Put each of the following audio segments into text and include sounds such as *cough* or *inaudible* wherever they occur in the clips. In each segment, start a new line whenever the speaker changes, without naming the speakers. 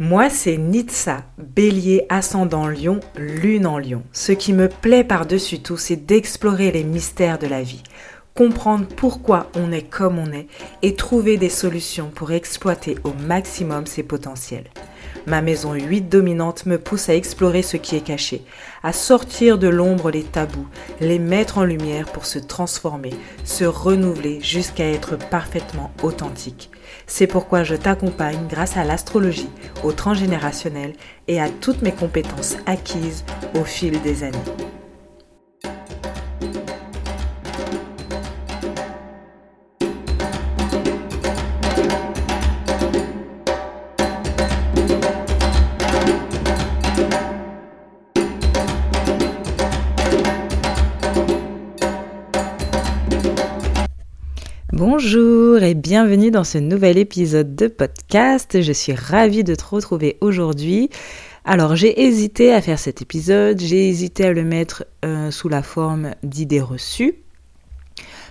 Moi, c'est Nitsa, bélier ascendant lion, lune en lion. Ce qui me plaît par-dessus tout, c'est d'explorer les mystères de la vie, comprendre pourquoi on est comme on est et trouver des solutions pour exploiter au maximum ses potentiels. Ma maison 8 dominante me pousse à explorer ce qui est caché, à sortir de l'ombre les tabous, les mettre en lumière pour se transformer, se renouveler jusqu'à être parfaitement authentique. C'est pourquoi je t'accompagne grâce à l'astrologie, au transgénérationnel et à toutes mes compétences acquises au fil des années. Bonjour et bienvenue dans ce nouvel épisode de podcast. Je suis ravie de te retrouver aujourd'hui. Alors j'ai hésité à faire cet épisode, j'ai hésité à le mettre euh, sous la forme d'idées reçues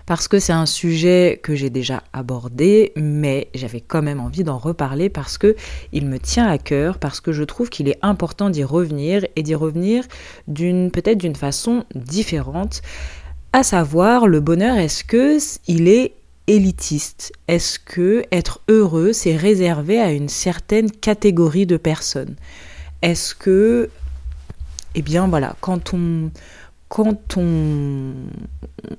parce que c'est un sujet que j'ai déjà abordé, mais j'avais quand même envie d'en reparler parce que il me tient à cœur, parce que je trouve qu'il est important d'y revenir et d'y revenir d'une peut-être d'une façon différente. À savoir, le bonheur, est-ce que il est élitiste. Est-ce que être heureux, c'est réservé à une certaine catégorie de personnes? Est-ce que, eh bien voilà, quand on, quand on,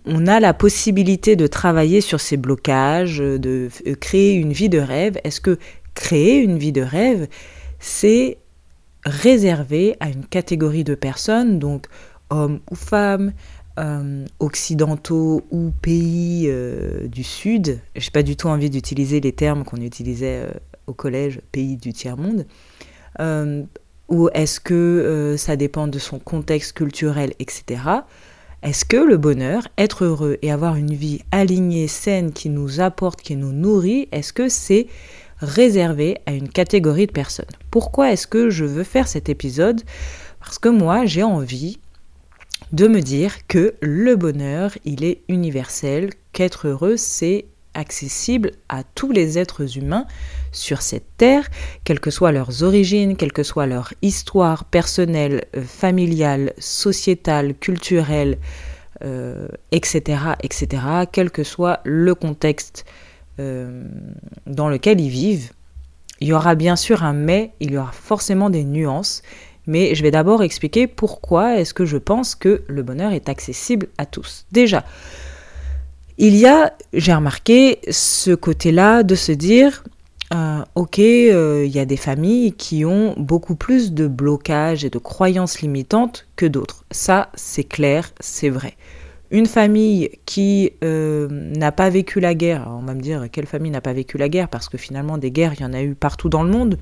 on a la possibilité de travailler sur ces blocages, de créer une vie de rêve, est-ce que créer une vie de rêve, c'est réservé à une catégorie de personnes, donc hommes ou femmes, euh, occidentaux ou pays euh, du Sud, je n'ai pas du tout envie d'utiliser les termes qu'on utilisait euh, au collège, pays du tiers-monde, ou est-ce que ça dépend de son contexte culturel, etc. Est-ce que le bonheur, être heureux et avoir une vie alignée, saine, qui nous apporte, qui nous nourrit, est-ce que c'est réservé à une catégorie de personnes? Pourquoi est-ce que je veux faire cet épisode? Parce que moi, j'ai envie de me dire que le bonheur, il est universel, qu'être heureux, c'est accessible à tous les êtres humains sur cette terre, quelles que soient leurs origines, quelle que soit leur histoire personnelle, euh, familiale, sociétale, culturelle, etc., euh, etc., quel que soit le contexte euh, dans lequel ils vivent. Il y aura bien sûr un mais, il y aura forcément des nuances, mais je vais d'abord expliquer pourquoi est-ce que je pense que le bonheur est accessible à tous. Déjà, il y a, j'ai remarqué ce côté-là de se dire, euh, ok, euh, il y a des familles qui ont beaucoup plus de blocages et de croyances limitantes que d'autres. Ça, c'est clair, c'est vrai. Une famille qui euh, n'a pas vécu la guerre, on va me dire quelle famille n'a pas vécu la guerre, parce que finalement des guerres, il y en a eu partout dans le monde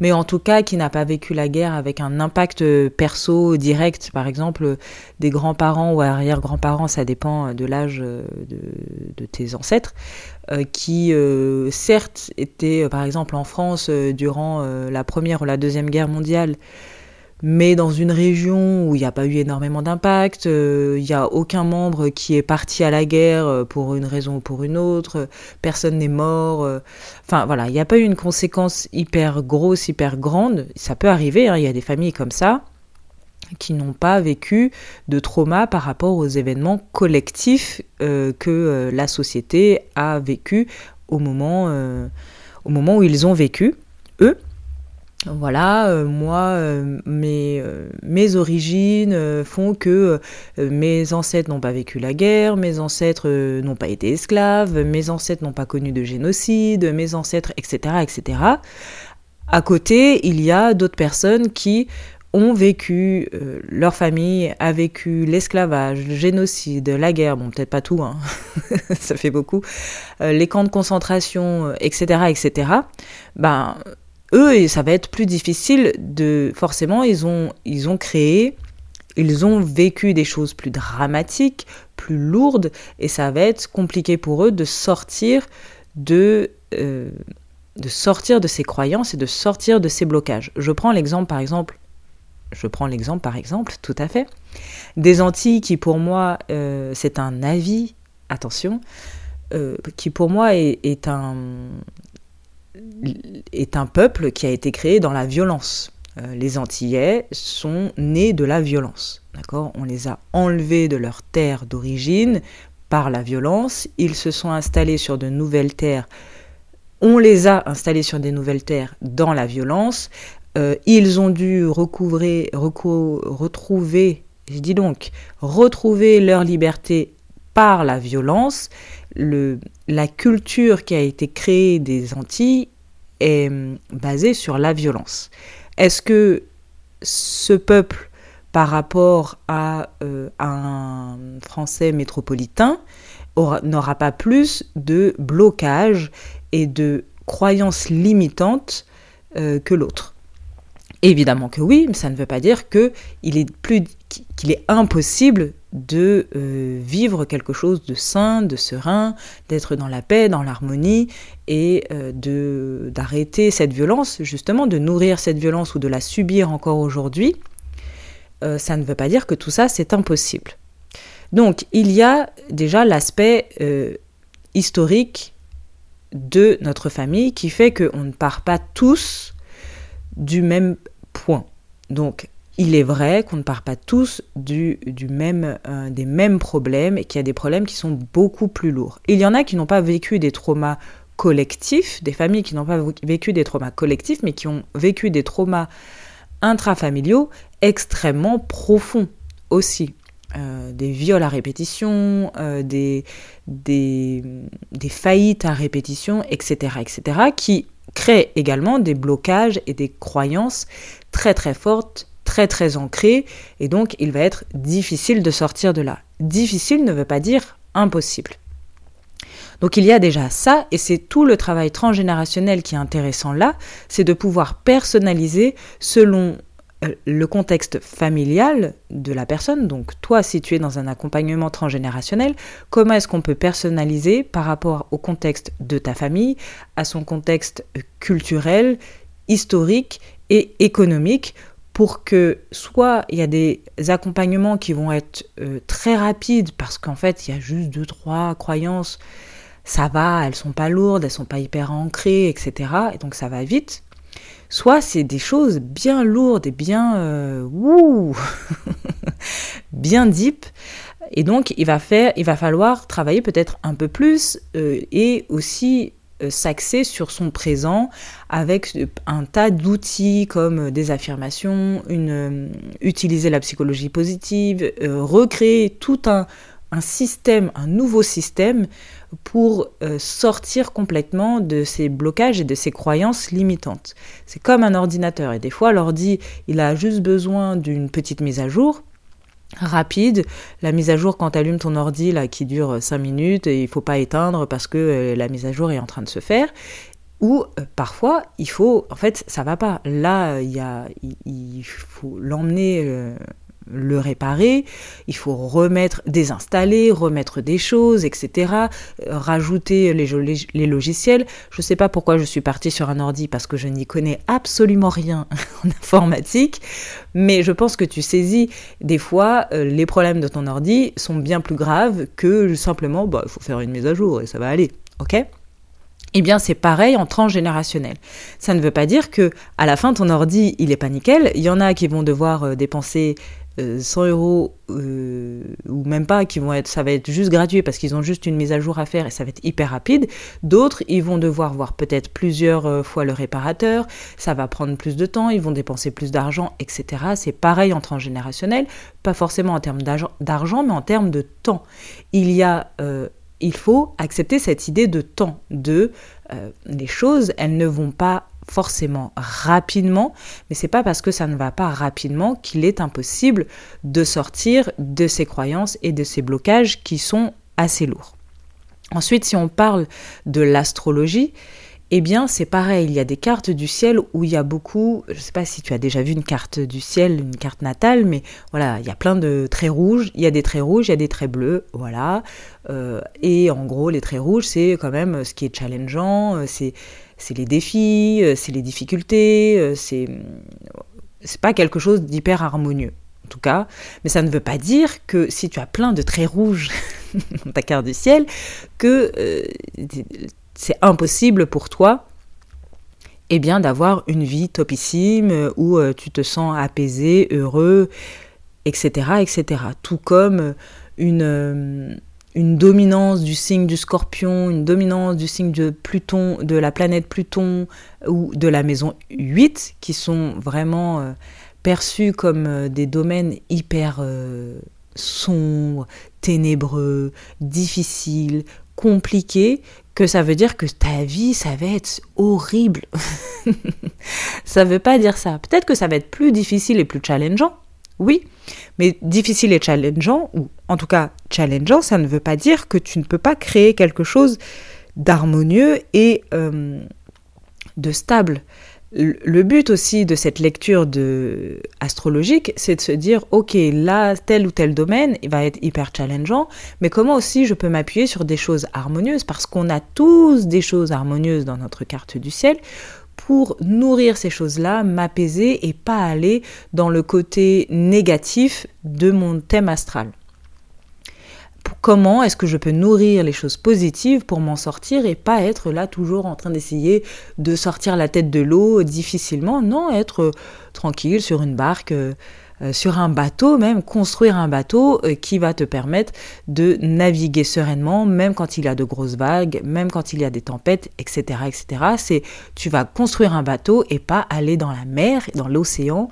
mais en tout cas qui n'a pas vécu la guerre avec un impact perso direct, par exemple des grands-parents ou arrière-grands-parents, ça dépend de l'âge de, tes ancêtres, euh, qui euh, certes étaient par exemple en France euh, durant la première ou la deuxième guerre mondiale, mais dans une région où il n'y a pas eu énormément d'impact, euh, il n'y a aucun membre qui est parti à la guerre euh, pour une raison ou pour une autre, personne n'est mort. Euh. enfin voilà, il n'y a pas eu une conséquence hyper grosse, hyper grande. Ça peut arriver, hein, il y a des familles comme ça qui n'ont pas vécu de trauma par rapport aux événements collectifs que la société a vécu au moment, au moment où ils ont vécu, eux. Voilà, euh, moi, euh, mes, euh, mes, origines font que mes ancêtres n'ont pas vécu la guerre, mes ancêtres n'ont pas été esclaves, mes ancêtres n'ont pas connu de génocide, mes ancêtres, etc., etc. À côté, il y a d'autres personnes qui ont vécu, leur famille a vécu l'esclavage, le génocide, la guerre, bon peut-être pas tout, hein. *laughs* ça fait beaucoup, les camps de concentration, etc., etc. Ben, eux, ça va être plus difficile de... Forcément, ils ont, ils ont créé, ils ont vécu des choses plus dramatiques, plus lourdes, et ça va être compliqué pour eux de sortir de... Euh, de sortir de ces croyances et de sortir de ces blocages. Je prends l'exemple par exemple, je prends l'exemple par exemple, tout à fait, des Antilles qui pour moi, euh, c'est un avis, attention, euh, qui pour moi est un, est un peuple qui a été créé dans la violence. Euh, les Antillais sont nés de la violence. D'accord? On les a enlevés de leur terre d'origine par la violence. Ils se sont installés sur de nouvelles terres. On les a installés sur des nouvelles terres dans la violence. Euh, ils ont dû recouvrer, retrouver, je dis donc, retrouver leur liberté par la violence. Le, la culture qui a été créée des Antilles est hum, basée sur la violence. Est-ce que ce peuple, par rapport à, euh, un Français métropolitain, n'aura pas plus de blocage et de croyances limitantes euh, que l'autre? Évidemment que oui, mais ça ne veut pas dire qu'il est, plus, qu'il est impossible de euh, vivre quelque chose de sain, de serein, d'être dans la paix, dans l'harmonie et euh, de d'arrêter cette violence, justement, de nourrir cette violence ou de la subir encore aujourd'hui. Euh, ça ne veut pas dire que tout ça c'est impossible. Donc il y a déjà l'aspect historique de notre famille qui fait qu'on ne part pas tous du même point. Donc, il est vrai qu'on ne part pas tous euh, des mêmes problèmes et qu'il y a des problèmes qui sont beaucoup plus lourds. Il y en a qui n'ont pas vécu des traumas collectifs, des familles qui n'ont pas vécu des traumas collectifs, mais qui ont vécu des traumas intrafamiliaux extrêmement profonds aussi. Euh, des viols à répétition, euh, des, des, des, faillites à répétition, etc., etc., qui créent également des blocages et des croyances très très fortes, très très ancrées, et donc il va être difficile de sortir de là. Difficile ne veut pas dire impossible. Donc il y a déjà ça, et c'est tout le travail transgénérationnel qui est intéressant là, c'est de pouvoir personnaliser selon euh, le contexte familial de la personne, donc toi si tu es dans un accompagnement transgénérationnel, comment est-ce qu'on peut personnaliser par rapport au contexte de ta famille, à son contexte culturel, historique et économique pour que soit il y a des accompagnements qui vont être euh, très rapides parce qu'en fait il y a juste deux trois croyances, ça va, elles sont pas lourdes, elles sont pas hyper ancrées, etc. Et donc ça va vite soit c'est des choses bien lourdes et bien euh, *laughs* bien deep. Et donc il va faire, il va falloir travailler peut-être un peu plus euh, et aussi s'axer sur son présent avec un tas d'outils comme des affirmations, une, utiliser la psychologie positive, recréer tout un, système, un nouveau système pour euh, sortir complètement de ces blocages et de ces croyances limitantes. C'est comme un ordinateur et des fois l'ordi, il a juste besoin d'une petite mise à jour rapide. La mise à jour quand tu allumes ton ordi là qui dure 5 minutes et il faut pas éteindre parce que euh, la mise à jour est en train de se faire ou euh, parfois il faut en fait ça va pas là il y a il, faut l'emmener le réparer, il faut remettre, désinstaller, remettre des choses, etc. Euh, rajouter les, logiciels. Je ne sais pas pourquoi je suis partie sur un ordi parce que je n'y connais absolument rien *laughs* en informatique, mais je pense que tu saisis des fois euh, les problèmes de ton ordi sont bien plus graves que simplement bah, faut faire une mise à jour et ça va aller. Ok? Eh bien, c'est pareil en transgénérationnel. Ça ne veut pas dire que à la fin ton ordi il est pas nickel. Il y en a qui vont devoir euh, dépenser 100 euh, euros euh, ou même pas, qui vont être, ça va être juste gratuit parce qu'ils ont juste une mise à jour à faire et ça va être hyper rapide. D'autres, ils vont devoir voir peut-être plusieurs euh, fois le réparateur, ça va prendre plus de temps, ils vont dépenser plus d'argent, etc. C'est pareil en transgénérationnel, pas forcément en termes d'argent, mais en termes de temps. Il y a il faut accepter cette idée de temps, de les choses, elles ne vont pas forcément rapidement, mais c'est pas parce que ça ne va pas rapidement qu'il est impossible de sortir de ces croyances et de ces blocages qui sont assez lourds. Ensuite, si on parle de l'astrologie, eh bien, c'est pareil, il y a des cartes du ciel où il y a beaucoup, je ne sais pas si tu as déjà vu une carte du ciel, une carte natale, mais voilà, il y a plein de traits rouges, il y a des traits rouges, il y a des traits bleus, voilà. Euh, et en gros, les traits rouges, c'est quand même ce qui est challengeant, euh, c'est c'est les défis, euh, c'est les difficultés, euh, c'est c'est pas quelque chose d'hyper harmonieux en tout cas, mais ça ne veut pas dire que si tu as plein de traits rouges *laughs* dans ta carte du ciel, que euh, c'est impossible pour toi eh bien d'avoir une vie topissime où tu te sens apaisé, heureux, etc., etc. Tout comme une une dominance du signe du scorpion, une dominance du signe de Pluton, de la planète Pluton ou de la maison 8, qui sont vraiment euh, perçus comme euh, des domaines hyper euh, sombres, ténébreux, difficiles, compliqués, que ça veut dire que ta vie, ça va être horrible. *laughs* ça veut pas dire ça. Peut-être que ça va être plus difficile et plus challengeant, oui, mais difficile et challengeant, ou en tout cas challengeant, ça ne veut pas dire que tu ne peux pas créer quelque chose d'harmonieux et euh, de stable. Le but aussi de cette lecture astrologique, c'est de se dire, ok, là, tel ou tel domaine il va être hyper challengeant, mais comment aussi je peux m'appuyer sur des choses harmonieuses, parce qu'on a tous des choses harmonieuses dans notre carte du ciel, pour nourrir ces choses-là, m'apaiser et pas aller dans le côté négatif de mon thème astral. Comment est-ce que je peux nourrir les choses positives pour m'en sortir et pas être là toujours en train d'essayer de sortir la tête de l'eau difficilement? Non, être tranquille sur une barque euh, euh, sur un bateau, même construire un bateau euh, qui va te permettre de naviguer sereinement, même quand il y a de grosses vagues, même quand il y a des tempêtes, etc., etc. C'est tu vas construire un bateau et pas aller dans la mer, dans l'océan,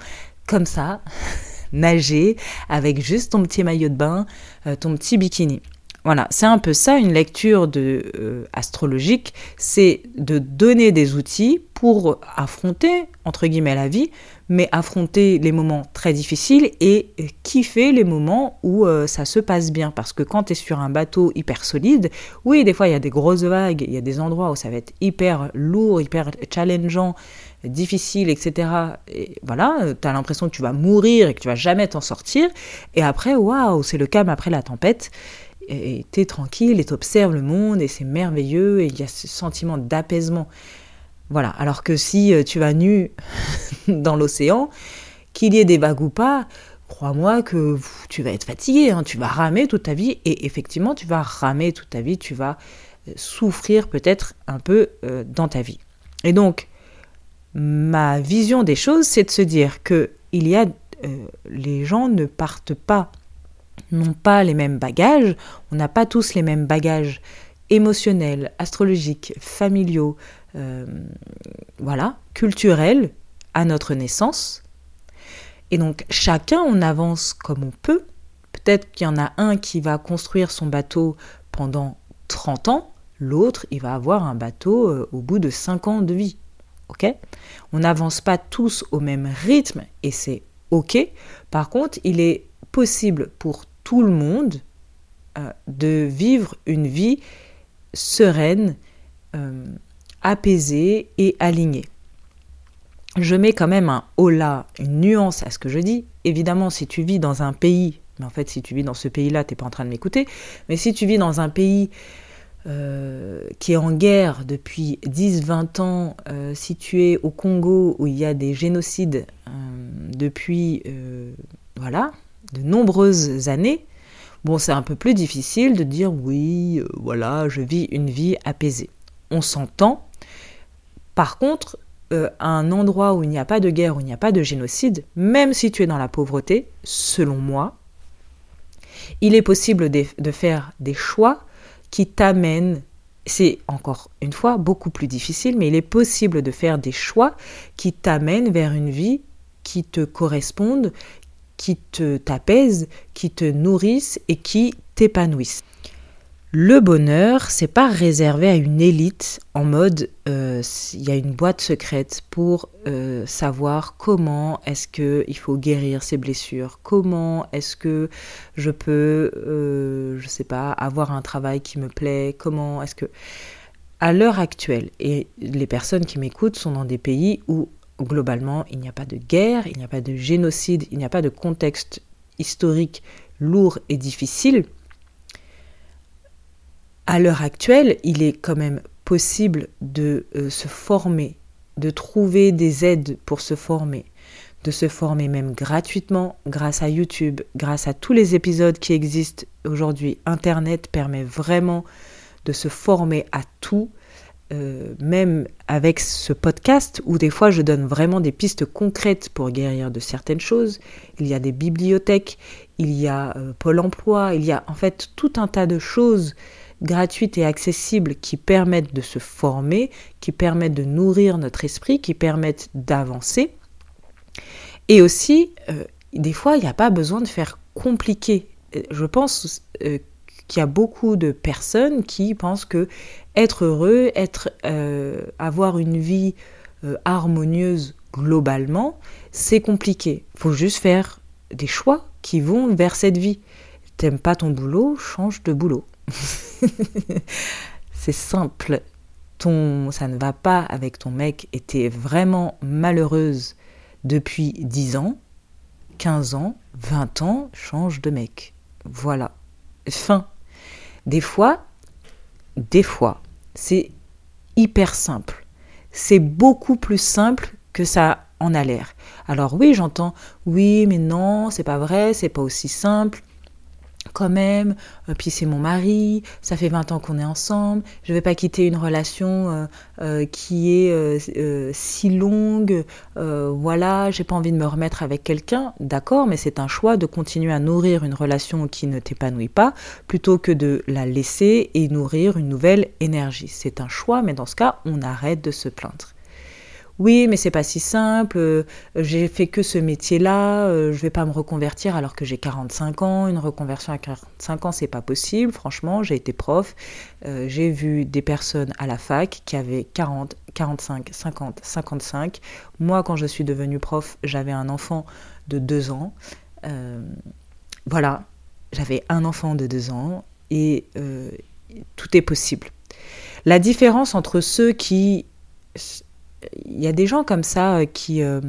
comme ça, *laughs* nager avec juste ton petit maillot de bain, euh, ton petit bikini. Voilà, c'est un peu ça une lecture de astrologique, c'est de donner des outils pour affronter entre guillemets la vie, mais affronter les moments très difficiles et kiffer les moments où euh, ça se passe bien. Parce que quand tu es sur un bateau hyper solide, oui, des fois il y a des grosses vagues, il y a des endroits où ça va être hyper lourd, hyper challengeant, difficile, etc. Et voilà, tu as l'impression que tu vas mourir et que tu vas jamais t'en sortir. Et après, waouh, c'est le calme après la tempête. Et tu es tranquille et tu observes le monde et c'est merveilleux et il y a ce sentiment d'apaisement. Voilà. Alors que si euh, tu vas nu *laughs* dans l'océan, qu'il y ait des vagues ou pas, crois-moi que tu vas être fatigué, hein. tu vas ramer toute ta vie et effectivement tu vas ramer toute ta vie, tu vas euh, souffrir peut-être un peu euh, dans ta vie. Et donc, ma vision des choses, c'est de se dire que il y a, les gens ne partent pas, n'ont pas les mêmes bagages, on n'a pas tous les mêmes bagages émotionnels, astrologiques, familiaux, euh, voilà, culturel à notre naissance. Et donc chacun, on avance comme on peut. Peut-être qu'il y en a un qui va construire son bateau pendant 30 ans, l'autre, il va avoir un bateau euh, au bout de 5 ans de vie. OK? On n'avance pas tous au même rythme et c'est OK. Par contre, il est possible pour tout le monde euh, de vivre une vie sereine, apaisé et aligné. Je mets quand même un hola, une nuance à ce que je dis. Évidemment, si tu vis dans un pays, mais en fait, si tu vis dans ce pays-là, tu n'es pas en train de m'écouter, mais si tu vis dans un pays euh, qui est en guerre depuis 10-20 ans, euh, situé au Congo où il y a des génocides euh, depuis voilà, de nombreuses années, bon, c'est un peu plus difficile de dire oui, voilà, je vis une vie apaisée. On s'entend, par contre, euh, un endroit où il n'y a pas de guerre, où il n'y a pas de génocide, même si tu es dans la pauvreté, selon moi, il est possible de, de faire des choix qui t'amènent, c'est encore une fois beaucoup plus difficile, mais il est possible de faire des choix qui t'amènent vers une vie qui te corresponde, qui te t'apaise, qui te nourrisse et qui t'épanouisse. Le bonheur, c'est pas réservé à une élite en mode euh, il y a une boîte secrète pour euh, savoir comment est-ce que il faut guérir ses blessures, comment est-ce que je peux, euh, je sais pas, avoir un travail qui me plaît, comment est-ce que à l'heure actuelle et les personnes qui m'écoutent sont dans des pays où globalement il n'y a pas de guerre, il n'y a pas de génocide, il n'y a pas de contexte historique lourd et difficile à l'heure actuelle, il est quand même possible de euh, se former, de trouver des aides pour se former, de se former même gratuitement grâce à YouTube, grâce à tous les épisodes qui existent aujourd'hui. Internet permet vraiment de se former à tout. Euh, même avec ce podcast où des fois je donne vraiment des pistes concrètes pour guérir de certaines choses. Il y a des bibliothèques, il y a euh, Pôle Emploi, il y a en fait tout un tas de choses gratuites et accessibles qui permettent de se former, qui permettent de nourrir notre esprit, qui permettent d'avancer. Et aussi, euh, des fois, il n'y a pas besoin de faire compliqué. Je pense qu'il y a beaucoup de personnes qui pensent que être heureux, être, euh, avoir une vie euh, harmonieuse globalement, c'est compliqué. Faut juste faire des choix qui vont vers cette vie. T'aimes pas ton boulot, change de boulot. *laughs* c'est simple. Ton, ça ne va pas avec ton mec et t'es vraiment malheureuse depuis 10 ans, 15 ans, 20 ans, change de mec. Voilà. Fin. Des fois, des fois, c'est hyper simple. C'est beaucoup plus simple que ça en a l'air. Alors oui, j'entends, oui, mais non, c'est pas vrai, c'est pas aussi simple quand même, euh, puis c'est mon mari, ça fait 20 ans qu'on est ensemble, je vais pas quitter une relation euh, euh, qui est si longue, voilà, j'ai pas envie de me remettre avec quelqu'un, d'accord, mais c'est un choix de continuer à nourrir une relation qui ne t'épanouit pas, plutôt que de la laisser et nourrir une nouvelle énergie. C'est un choix, mais dans ce cas, on arrête de se plaindre oui, mais c'est pas si simple, euh, j'ai fait que ce métier-là, euh, je vais pas me reconvertir alors que j'ai 45 ans, une reconversion à 45 ans, c'est pas possible, franchement, j'ai été prof, euh, j'ai vu des personnes à la fac qui avaient 40, 45, 50, 55. Moi, quand je suis devenue prof, j'avais un enfant de 2 ans. voilà, j'avais un enfant de 2 ans et tout est possible. La différence entre ceux qui il y a des gens comme ça euh, qui euh,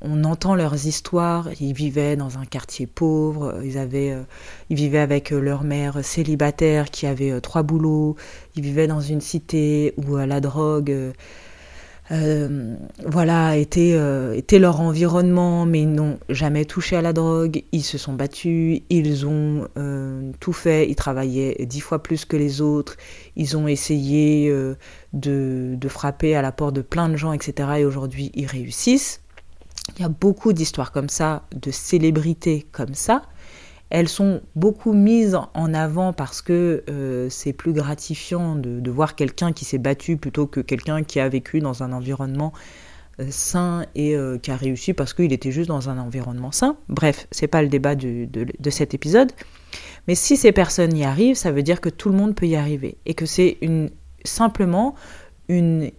on entend leurs histoires. Ils vivaient dans un quartier pauvre, ils, avaient, euh, ils vivaient avec leur mère célibataire qui avait trois boulots, ils vivaient dans une cité où la drogue euh, voilà, était, euh, était leur environnement, mais ils n'ont jamais touché à la drogue, ils se sont battus, ils ont euh, tout fait, ils travaillaient dix fois plus que les autres, ils ont essayé de frapper à la porte de plein de gens, etc. Et aujourd'hui, ils réussissent. Il y a beaucoup d'histoires comme ça, de célébrités comme ça, elles sont beaucoup mises en avant parce que euh, c'est plus gratifiant de, voir quelqu'un qui s'est battu plutôt que quelqu'un qui a vécu dans un environnement euh, sain et euh, qui a réussi parce qu'il était juste dans un environnement sain. Bref, c'est pas le débat de, cet épisode. Mais si ces personnes y arrivent, ça veut dire que tout le monde peut y arriver et que c'est simplement une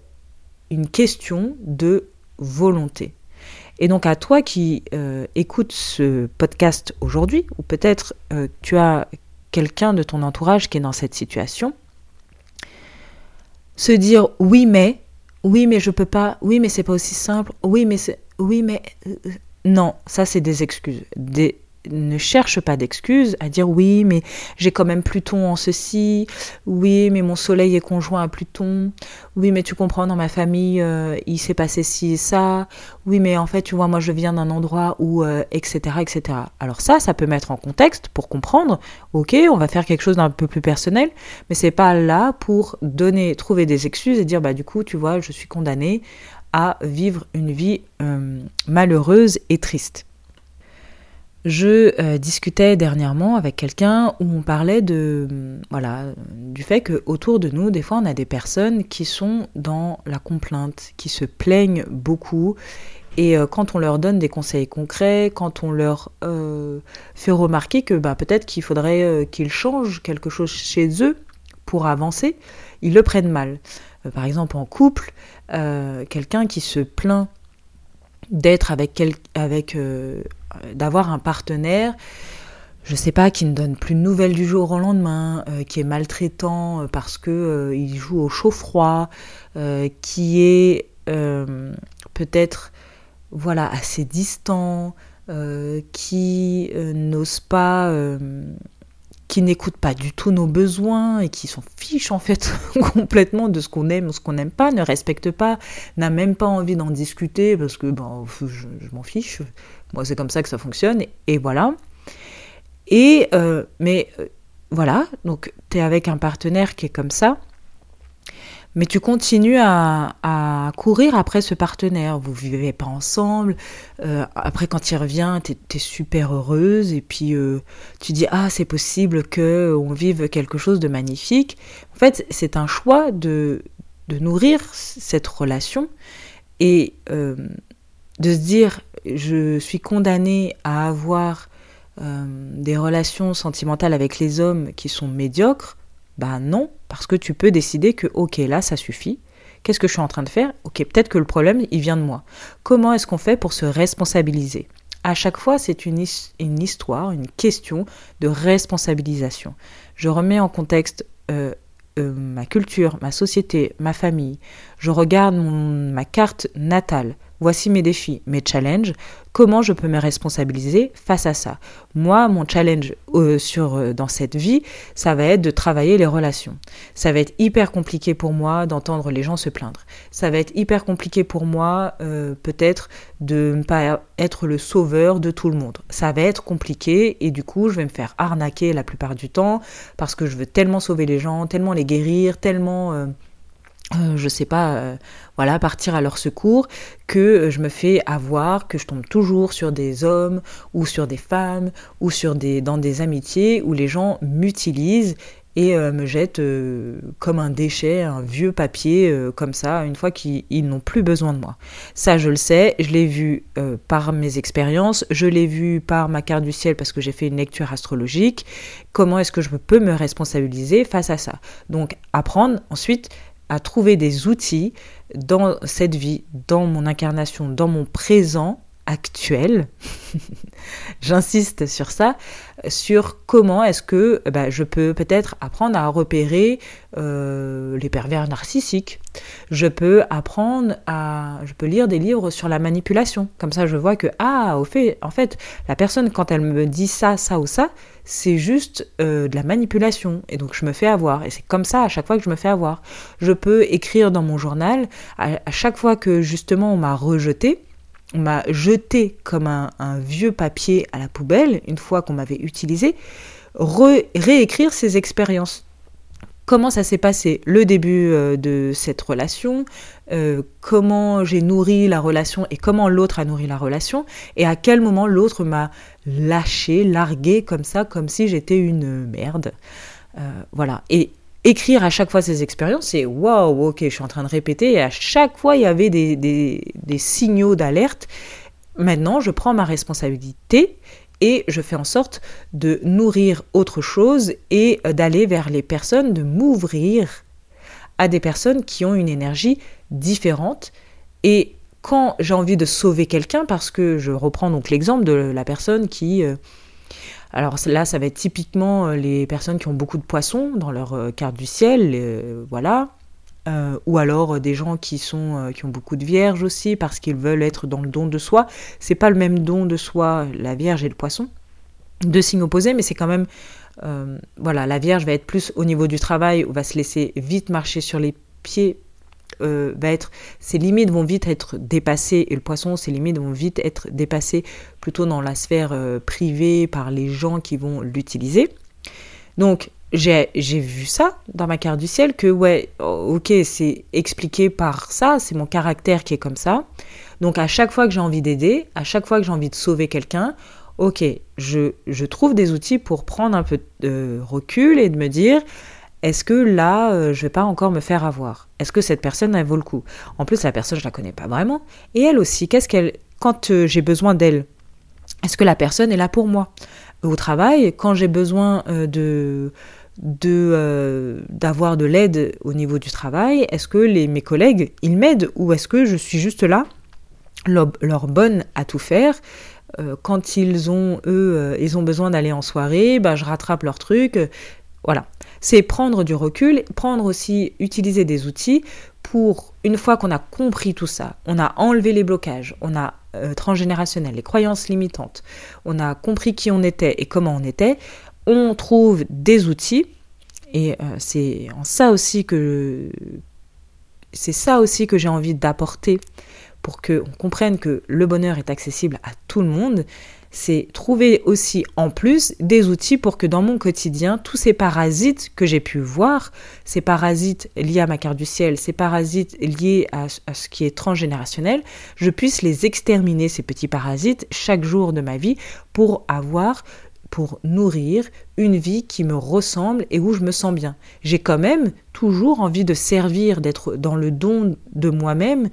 question de volonté. Et donc à toi qui euh, écoutes ce podcast aujourd'hui, ou peut-être euh, tu as quelqu'un de ton entourage qui est dans cette situation, se dire oui mais, oui mais je peux pas, oui mais c'est pas aussi simple, oui mais c'est, oui mais euh, non, ça c'est des excuses, des, ne cherche pas d'excuses à dire oui, mais j'ai quand même Pluton en ceci, oui, mais mon soleil est conjoint à Pluton, oui, mais tu comprends, dans ma famille, euh, il s'est passé ci et ça, oui, mais en fait, tu vois, moi je viens d'un endroit où, etc., euh, etc. Alors ça, ça peut mettre en contexte pour comprendre, ok, on va faire quelque chose d'un peu plus personnel, mais c'est pas là pour donner, trouver des excuses et dire, bah du coup, tu vois, je suis condamnée à vivre une vie euh, malheureuse et triste. Je euh, discutais dernièrement avec quelqu'un où on parlait de voilà du fait que autour de nous des fois on a des personnes qui sont dans la complainte, qui se plaignent beaucoup et euh, quand on leur donne des conseils concrets, quand on leur euh, fait remarquer que bah, peut-être qu'il faudrait qu'ils changent quelque chose chez eux pour avancer, ils le prennent mal. par exemple en couple, quelqu'un qui se plaint d'être avec, avec euh, d'avoir un partenaire, je sais pas, qui ne donne plus de nouvelles du jour au lendemain, euh, qui est maltraitant euh, parce que il joue au chaud-froid, qui est peut-être voilà assez distant, qui n'ose pas qui n'écoute pas du tout nos besoins et qui s'en fiche en fait *laughs* complètement de ce qu'on aime ou ce qu'on n'aime pas, ne respecte pas, n'a même pas envie d'en discuter parce que ben, je m'en fiche, moi, c'est comme ça que ça fonctionne, et, voilà. Et, euh, mais euh, voilà, donc tu es avec un partenaire qui est comme ça. mais tu continues à, courir après ce partenaire. Vous vivez pas ensemble. Euh, après, quand il revient, tu es, super heureuse et puis tu dis ah c'est possible que on vive quelque chose de magnifique. En fait, c'est un choix de de nourrir cette relation et de se dire je suis condamnée à avoir des relations sentimentales avec les hommes qui sont médiocres bah non, parce que tu peux décider que, ok, là, ça suffit. Qu'est-ce que je suis en train de faire? Ok, peut-être que le problème, il vient de moi. Comment est-ce qu'on fait pour se responsabiliser? À chaque fois, c'est une, une, histoire, une question de responsabilisation. Je remets en contexte euh, euh, ma culture, ma société, ma famille. Je regarde ma carte natale. Voici mes défis, mes challenges. Comment je peux me responsabiliser face à ça? Moi, mon challenge euh, sur, euh, dans cette vie, ça va être de travailler les relations. Ça va être hyper compliqué pour moi d'entendre les gens se plaindre. Ça va être hyper compliqué pour moi euh, peut-être de ne pas être le sauveur de tout le monde. Ça va être compliqué et du coup, je vais me faire arnaquer la plupart du temps parce que je veux tellement sauver les gens, tellement les guérir, tellement euh, je sais pas, euh, voilà, partir à leur secours, que euh, je me fais avoir, que je tombe toujours sur des hommes ou sur des femmes ou sur des, dans des amitiés où les gens m'utilisent et me jettent comme un déchet, un vieux papier comme ça, une fois qu'ils n'ont plus besoin de moi. Ça, je le sais, je l'ai vu par mes expériences, je l'ai vu par ma carte du ciel parce que j'ai fait une lecture astrologique. Comment est-ce que je peux me responsabiliser face à ça? Donc, apprendre ensuite à trouver des outils dans cette vie, dans mon incarnation, dans mon présent actuel, *laughs* j'insiste sur ça, sur comment est-ce que bah, je peux peut-être apprendre à repérer euh, les pervers narcissiques. Je peux apprendre à, je peux lire des livres sur la manipulation. Comme ça, je vois que ah, au fait, en fait, la personne quand elle me dit ça, ça ou ça, c'est juste euh, de la manipulation. Et donc je me fais avoir. Et c'est comme ça à chaque fois que je me fais avoir. Je peux écrire dans mon journal à chaque fois que justement on m'a rejeté on m'a jeté comme un, vieux papier à la poubelle, une fois qu'on m'avait utilisé, réécrire ces expériences. Comment ça s'est passé le début euh, de cette relation, euh, comment j'ai nourri la relation et comment l'autre a nourri la relation, et à quel moment l'autre m'a lâché, largué comme ça, comme si j'étais une merde. Euh, voilà. Et écrire à chaque fois ces expériences, c'est waouh, ok, je suis en train de répéter, et à chaque fois il y avait des, des, signaux d'alerte. Maintenant, je prends ma responsabilité et je fais en sorte de nourrir autre chose et d'aller vers les personnes, de m'ouvrir à des personnes qui ont une énergie différente. Et quand j'ai envie de sauver quelqu'un, parce que je reprends donc l'exemple de la personne qui euh, alors là, ça va être typiquement euh, les personnes qui ont beaucoup de poissons dans leur euh, carte du ciel, euh, voilà. ou alors des gens qui sont qui ont beaucoup de vierges aussi parce qu'ils veulent être dans le don de soi. C'est pas le même don de soi la Vierge et le Poisson, deux signes opposés, mais c'est quand même voilà la Vierge va être plus au niveau du travail, où va se laisser vite marcher sur les pieds euh, va être, ses limites vont vite être dépassées et le poisson, ses limites vont vite être dépassées plutôt dans la sphère euh, privée par les gens qui vont l'utiliser. Donc j'ai vu ça dans ma carte du ciel que ouais, ok, c'est expliqué par ça, c'est mon caractère qui est comme ça. Donc à chaque fois que j'ai envie d'aider, à chaque fois que j'ai envie de sauver quelqu'un, ok, je, je, trouve des outils pour prendre un peu de recul et de me dire, est-ce que là, je euh, je vais pas encore me faire avoir? Est-ce que cette personne, elle vaut le coup? En plus, la personne, je la connais pas vraiment. Et elle aussi, qu'est-ce qu'elle, quand euh, j'ai besoin d'elle, est-ce que la personne est là pour moi? Au travail, quand j'ai besoin euh, de d'avoir de l'aide au niveau du travail, est-ce que mes collègues, ils m'aident ou est-ce que je suis juste là, leur, bonne à tout faire? Quand ils ont, eux, ils ont besoin d'aller en soirée, bah, je rattrape leur truc, voilà. C'est prendre du recul, prendre aussi, utiliser des outils pour, une fois qu'on a compris tout ça, on a enlevé les blocages, on a euh, transgénérationnel, les croyances limitantes, on a compris qui on était et comment on était, on trouve des outils, et euh, c'est en ça aussi que c'est ça aussi que j'ai envie d'apporter pour qu'on comprenne que le bonheur est accessible à tout le monde, c'est trouver aussi en plus des outils pour que dans mon quotidien, tous ces parasites que j'ai pu voir, ces parasites liés à ma carte du ciel, ces parasites liés à, ce qui est transgénérationnel, je puisse les exterminer, ces petits parasites, chaque jour de ma vie pour avoir pour nourrir une vie qui me ressemble et où je me sens bien. J'ai quand même toujours envie de servir, d'être dans le don de moi-même,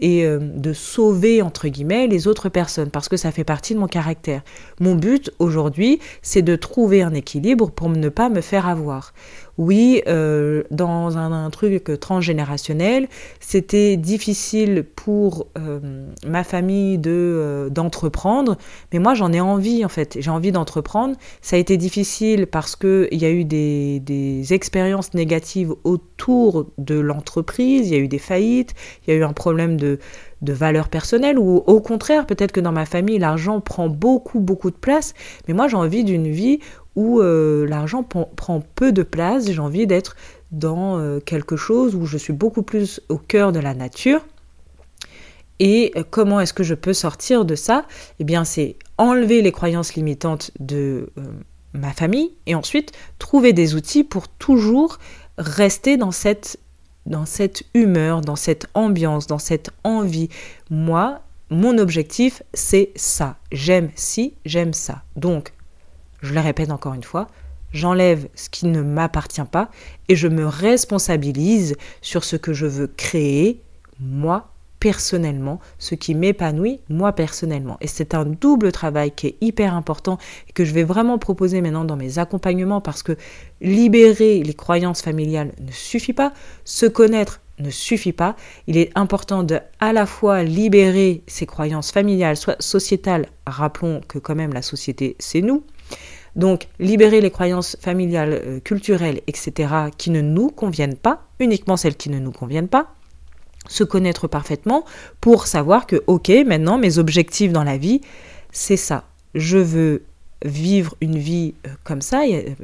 et euh, de sauver entre guillemets les autres personnes parce que ça fait partie de mon caractère. Mon but aujourd'hui, c'est de trouver un équilibre pour ne pas me faire avoir oui, euh, dans un, truc transgénérationnel, c'était difficile pour euh, ma famille de euh, d'entreprendre, mais moi j'en ai envie en fait, j'ai envie d'entreprendre. Ça a été difficile parce que il y a eu des, des expériences négatives autour de l'entreprise, il y a eu des faillites, il y a eu un problème de de valeur personnelle ou au contraire peut-être que dans ma famille l'argent prend beaucoup beaucoup de place. Mais moi j'ai envie d'une vie où euh, l'argent prend peu de place, j'ai envie d'être dans euh, quelque chose où je suis beaucoup plus au cœur de la nature. Et euh, comment est-ce que je peux sortir de ça? Eh bien, c'est enlever les croyances limitantes de ma famille et ensuite trouver des outils pour toujours rester dans cette, dans cette humeur, dans cette ambiance, dans cette envie. Moi, mon objectif, c'est ça. J'aime si, j'aime ça. Donc, je le répète encore une fois, j'enlève ce qui ne m'appartient pas et je me responsabilise sur ce que je veux créer, moi, personnellement, ce qui m'épanouit, moi, personnellement. Et c'est un double travail qui est hyper important et que je vais vraiment proposer maintenant dans mes accompagnements parce que libérer les croyances familiales ne suffit pas, se connaître ne suffit pas. Il est important de à la fois libérer ces croyances familiales, soit sociétales, rappelons que quand même la société c'est nous, donc, libérer les croyances familiales, euh, culturelles, etc., qui ne nous conviennent pas, uniquement celles qui ne nous conviennent pas, se connaître parfaitement pour savoir que, ok, maintenant, mes objectifs dans la vie, c'est ça. Je veux vivre une vie euh, comme ça. Euh,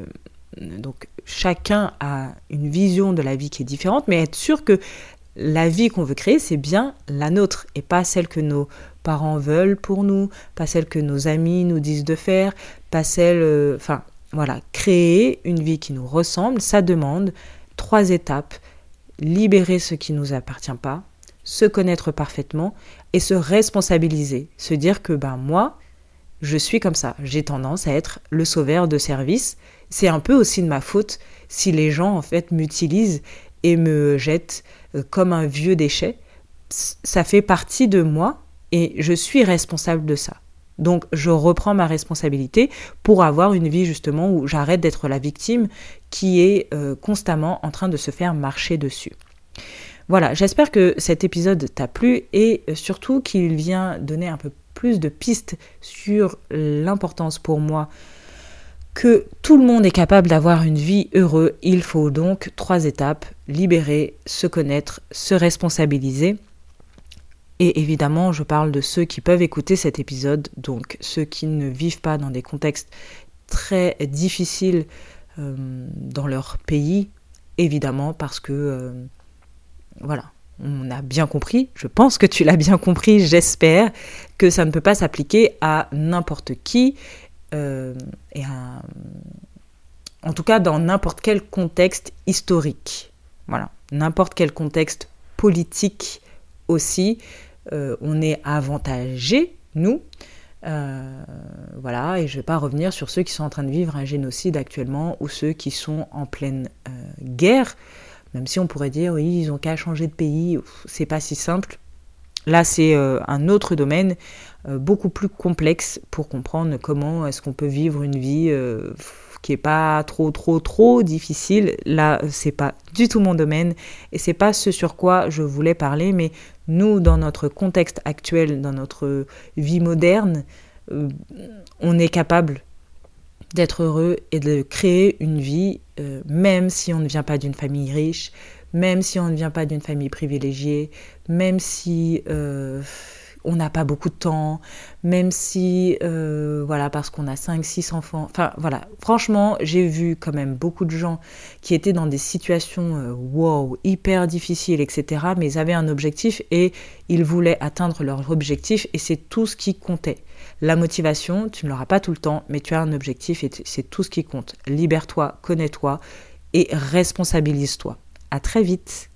donc, chacun a une vision de la vie qui est différente, mais être sûr que la vie qu'on veut créer, c'est bien la nôtre et pas celle que nos parents veulent pour nous, pas celle que nos amis nous disent de faire, pas celle... Euh, enfin, voilà, créer une vie qui nous ressemble, ça demande trois étapes. Libérer ce qui ne nous appartient pas, se connaître parfaitement et se responsabiliser. Se dire que ben moi, je suis comme ça. J'ai tendance à être le sauveur de service. C'est un peu aussi de ma faute si les gens en fait m'utilisent et me jettent comme un vieux déchet. Ça fait partie de moi et je suis responsable de ça. Donc je reprends ma responsabilité pour avoir une vie justement où j'arrête d'être la victime qui est euh, constamment en train de se faire marcher dessus. Voilà, j'espère que cet épisode t'a plu et euh, surtout qu'il vient donner un peu plus de pistes sur l'importance pour moi que tout le monde est capable d'avoir une vie heureuse. Il faut donc trois étapes, libérer, se connaître, se responsabiliser. Et évidemment, je parle de ceux qui peuvent écouter cet épisode, donc ceux qui ne vivent pas dans des contextes très difficiles euh, dans leur pays, évidemment, parce que, euh, voilà, on a bien compris, je pense que tu l'as bien compris, j'espère, que ça ne peut pas s'appliquer à n'importe qui, euh, et en tout cas dans n'importe quel contexte historique. Voilà, n'importe quel contexte politique aussi. Euh, on est avantagé, nous. Euh, voilà, et je ne vais pas revenir sur ceux qui sont en train de vivre un génocide actuellement ou ceux qui sont en pleine guerre, même si on pourrait dire oui, ils ont qu'à changer de pays, c'est pas si simple. Là, c'est un autre domaine beaucoup plus complexe pour comprendre comment est-ce qu'on peut vivre une vie qui est pas trop trop trop difficile. Là, c'est pas du tout mon domaine et c'est pas ce sur quoi je voulais parler, mais nous, dans notre contexte actuel, dans notre vie moderne, euh, on est capable d'être heureux et de créer une vie, euh, même si on ne vient pas d'une famille riche, même si on ne vient pas d'une famille privilégiée, même si euh, on n'a pas beaucoup de temps, même si, euh, voilà, parce qu'on a 5, 6 enfants. Enfin, voilà, franchement, j'ai vu quand même beaucoup de gens qui étaient dans des situations, euh, wow, hyper difficiles, etc. Mais ils avaient un objectif et ils voulaient atteindre leur objectif et c'est tout ce qui comptait. La motivation, tu ne l'auras pas tout le temps, mais tu as un objectif et c'est tout ce qui compte. Libère-toi, connais-toi et responsabilise-toi. À très vite.